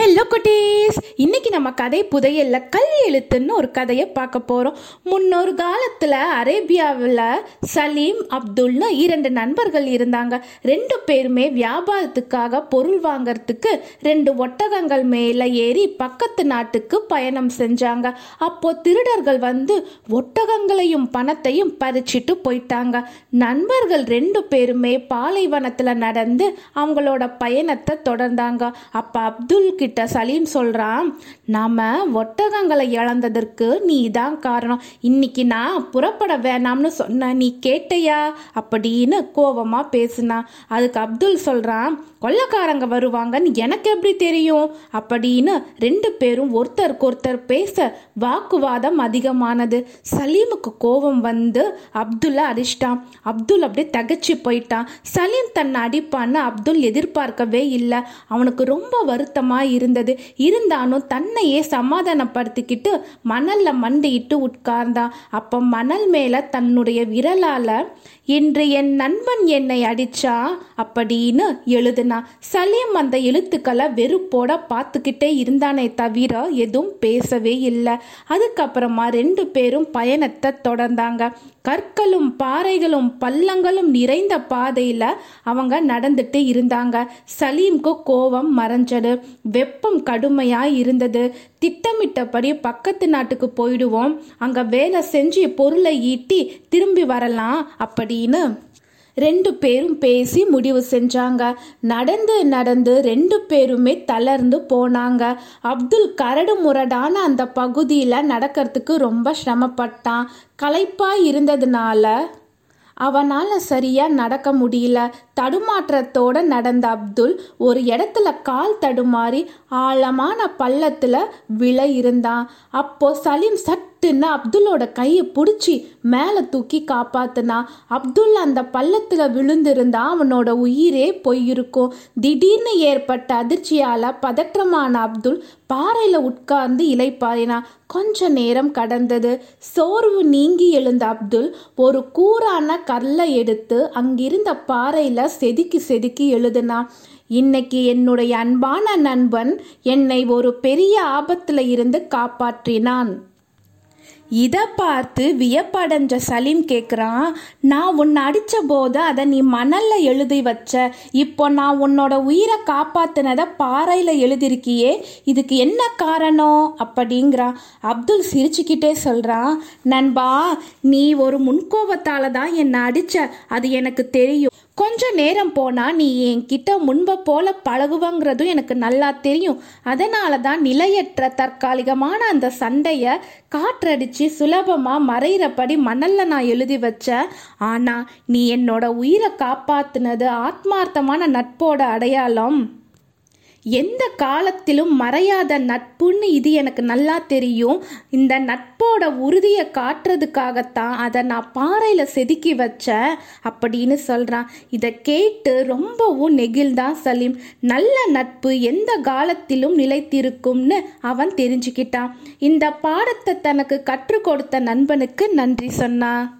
Hello குட்டீஸ். இன்னைக்கு நம்ம கதை புதையல்ல கல் எழுத்துன்னு ஒரு கதையை பார்க்க போறோம். முன்னொரு காலத்துல அரேபியாவில் சலீம் அப்துல்னு இரண்டு நண்பர்கள் இருந்தாங்க. ரெண்டு பேருமே வியாபாரத்துக்காக பொருள் வாங்கறதுக்கு ரெண்டு ஒட்டகங்கள் மேல ஏறி பக்கத்து நாட்டுக்கு பயணம் செஞ்சாங்க. அப்போ திருடர்கள் வந்து ஒட்டகங்களையும் பணத்தையும் பறிச்சிட்டு போயிட்டாங்க. நண்பர்கள் ரெண்டு பேருமே பாலைவனத்துல நடந்து அவங்களோட பயணத்தை தொடர்ந்தாங்க. அப்ப அப்துல் கிட்ட சலீம் சொல்கிறான் நாம் ஒட்டகங்களை இழந்ததற்கு நீ தான் காரணம். இன்னைக்கு நான் புறப்பட வேணாம்னு சொன்ன நீ கேட்டையா? அப்படின்னு கோபமாக பேசினான் அதுக்கு அப்துல் சொல்கிறான் கொள்ளக்காரங்க வருவாங்கன்னு எனக்கு எப்படி தெரியும்? அப்படின்னு ரெண்டு பேரும் ஒருத்தருக்கு ஒருத்தர் பேச வாக்குவாதம் அதிகமானது. சலீமுக்கு கோபம் வந்து அப்துல்ல அடிச்சிட்டான். அப்துல் அப்படியே தகச்சு போயிட்டான். சலீம் தன்னை அடிப்பான்னு அப்துல் எதிர்பார்க்கவே இல்லை. அவனுக்கு ரொம்ப வருத்தமாக இருந்தது. இருந்தாலும் தன்னையே சமாதானப்படுத்திக்கிட்டு மணல்ல மண்டிட்டு உட்கார்ந்தான் அப்ப மணல் மேல தன்னுடைய விரலால இன்று என் நண்பன் என்னை அடிச்சா? அப்படின்னு எழுதுனா. சலீம் அந்த எழுத்துக்களை வெறுப்போட பார்த்துக்கிட்டே இருந்தானே தவிர எதுவும் பேசவே இல்லை. அதுக்கப்புறமா ரெண்டு பேரும் பயணத்தை தொடர்ந்தாங்க. கற்களும் பாறைகளும் பள்ளங்களும் நிறைந்த பாதையில அவங்க நடந்துட்டு இருந்தாங்க. சலீம்க்கு கோபம் மறைஞ்சது. வெப்பம் கடுமையாக இருந்தது. திட்டமிட்டபடி பக்கத்து நாட்டுக்கு போயிடுவோம். அங்க வேலை செஞ்சு பொருளை ஈட்டி திரும்பி வரலாம் அப்படின்னு. ரெண்டு பேரும் பேசி முடிவு செஞ்சாங்க. நடந்து நடந்து ரெண்டு பேருமே தளர்ந்து போனாங்க. அப்துல் கரடு முரடான அந்த பகுதியில் நடக்கிறதுக்கு ரொம்ப சிரமப்பட்டான். களைப்பாக இருந்ததுனால அவனால் சரியாக நடக்க முடியல. தடுமாற்றத்தோடு நடந்த அப்துல் ஒரு இடத்துல கால் தடுமாறி ஆழமான பள்ளத்தில் விழ இருந்தான். அப்போ சலீம் சட்டுன்னு அப்துல்லோட கையை பிடிச்சி மேலே தூக்கி காப்பாத்துனான் அப்துல் அந்த பள்ளத்தில் விழுந்திருந்தா அவனோட உயிரே போயிருக்கும். திடீர்னு ஏற்பட்ட அதிர்ச்சியால் பதற்றமான அப்துல் பாறையில் உட்கார்ந்து இலைப்பாரினான் கொஞ்ச நேரம் கடந்தது. சோர்வு நீங்கி எழுந்த அப்துல் ஒரு கூரான கல்லை எடுத்து அங்கிருந்த பாறையில் செதுக்கி செதுக்கி எழுதுனா இன்னைக்கு என்னுடைய அன்பான நண்பன் என்னை ஒரு பெரிய ஆபத்தில் இருந்து காப்பாற்றினான். இதை பார்த்து வியப்படைஞ்ச சலீம் கேட்குறான் நான் உன்னை அடித்த போது அதை நீ மணலில் எழுதி வச்ச. இப்போ நான் உன்னோட உயிரை காப்பாத்தினதை பாறையில் எழுதிருக்கியே இதுக்கு என்ன காரணம்? அப்படிங்கிறான். அப்துல் சிரிச்சுக்கிட்டே சொல்கிறான் நண்பா நீ ஒரு முன்கோபத்தால் தான் என்னை அடித்த அது எனக்கு தெரியும். கொஞ்ச நேரம் போனால் நீ என்கிட்ட முன்பை போல பழகுவங்கிறதும் எனக்கு நல்லா தெரியும். அதனால தான் நிலையற்ற தற்காலிகமான அந்த சண்டையை காற்றடிச்சு சுலபமாக மறையிறபடி மணல்ல நான் எழுதி வச்ச ஆனால் நீ என்னோட உயிரை காப்பாத்துனது ஆத்மார்த்தமான நட்போட அடையாளம். எந்த காலத்திலும் மறையாத நட்புன்னு இது எனக்கு நல்லா தெரியும். இந்த நட்போட உறுதியை காட்டுறதுக்காகத்தான் அதை நான் பாறையில் செதுக்கி வச்சேன் அப்படின்னு சொல்கிறான் இதை கேட்டு ரொம்பவும் நெகிழ்தான் சலீம். நல்ல நட்பு எந்த காலத்திலும் நிலைத்திருக்கும்னு அவன் தெரிஞ்சுக்கிட்டான். இந்த பாடத்தை தனக்கு கற்றுக் கொடுத்த நண்பனுக்கு நன்றி சொன்னான்.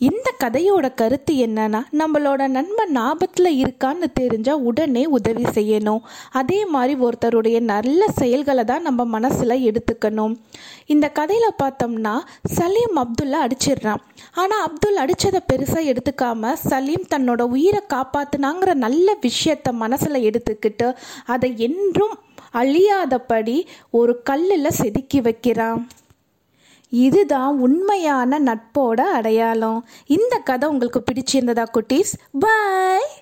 இந்த கதையோட கருத்து என்னன்னா நம்மளோட நண்பன் ஆபத்தில் இருக்கான்னு தெரிஞ்சால் உடனே உதவி செய்யணும். அதே மாதிரி ஒருத்தருடைய நல்ல செயல்களை தான் நம்ம மனசில் எடுத்துக்கணும். இந்த கதையில் பார்த்தோம்னா சலீம் அப்துல்லா அடிச்சிடுறான். ஆனால் அப்துல் அடித்ததை பெருசாக எடுத்துக்காம சலீம் தன்னோட உயிரை காப்பாத்துனாங்கிற நல்ல விஷயத்த மனசில் எடுத்துக்கிட்டு அதை என்றும் அழியாதபடி ஒரு கல்லில் செதுக்கி வைக்கிறான். இதுதான் உண்மையான நட்போட அடையாளம். இந்த கதை உங்களுக்கு பிடிச்சிருந்ததா குட்டீஸ்? பாய்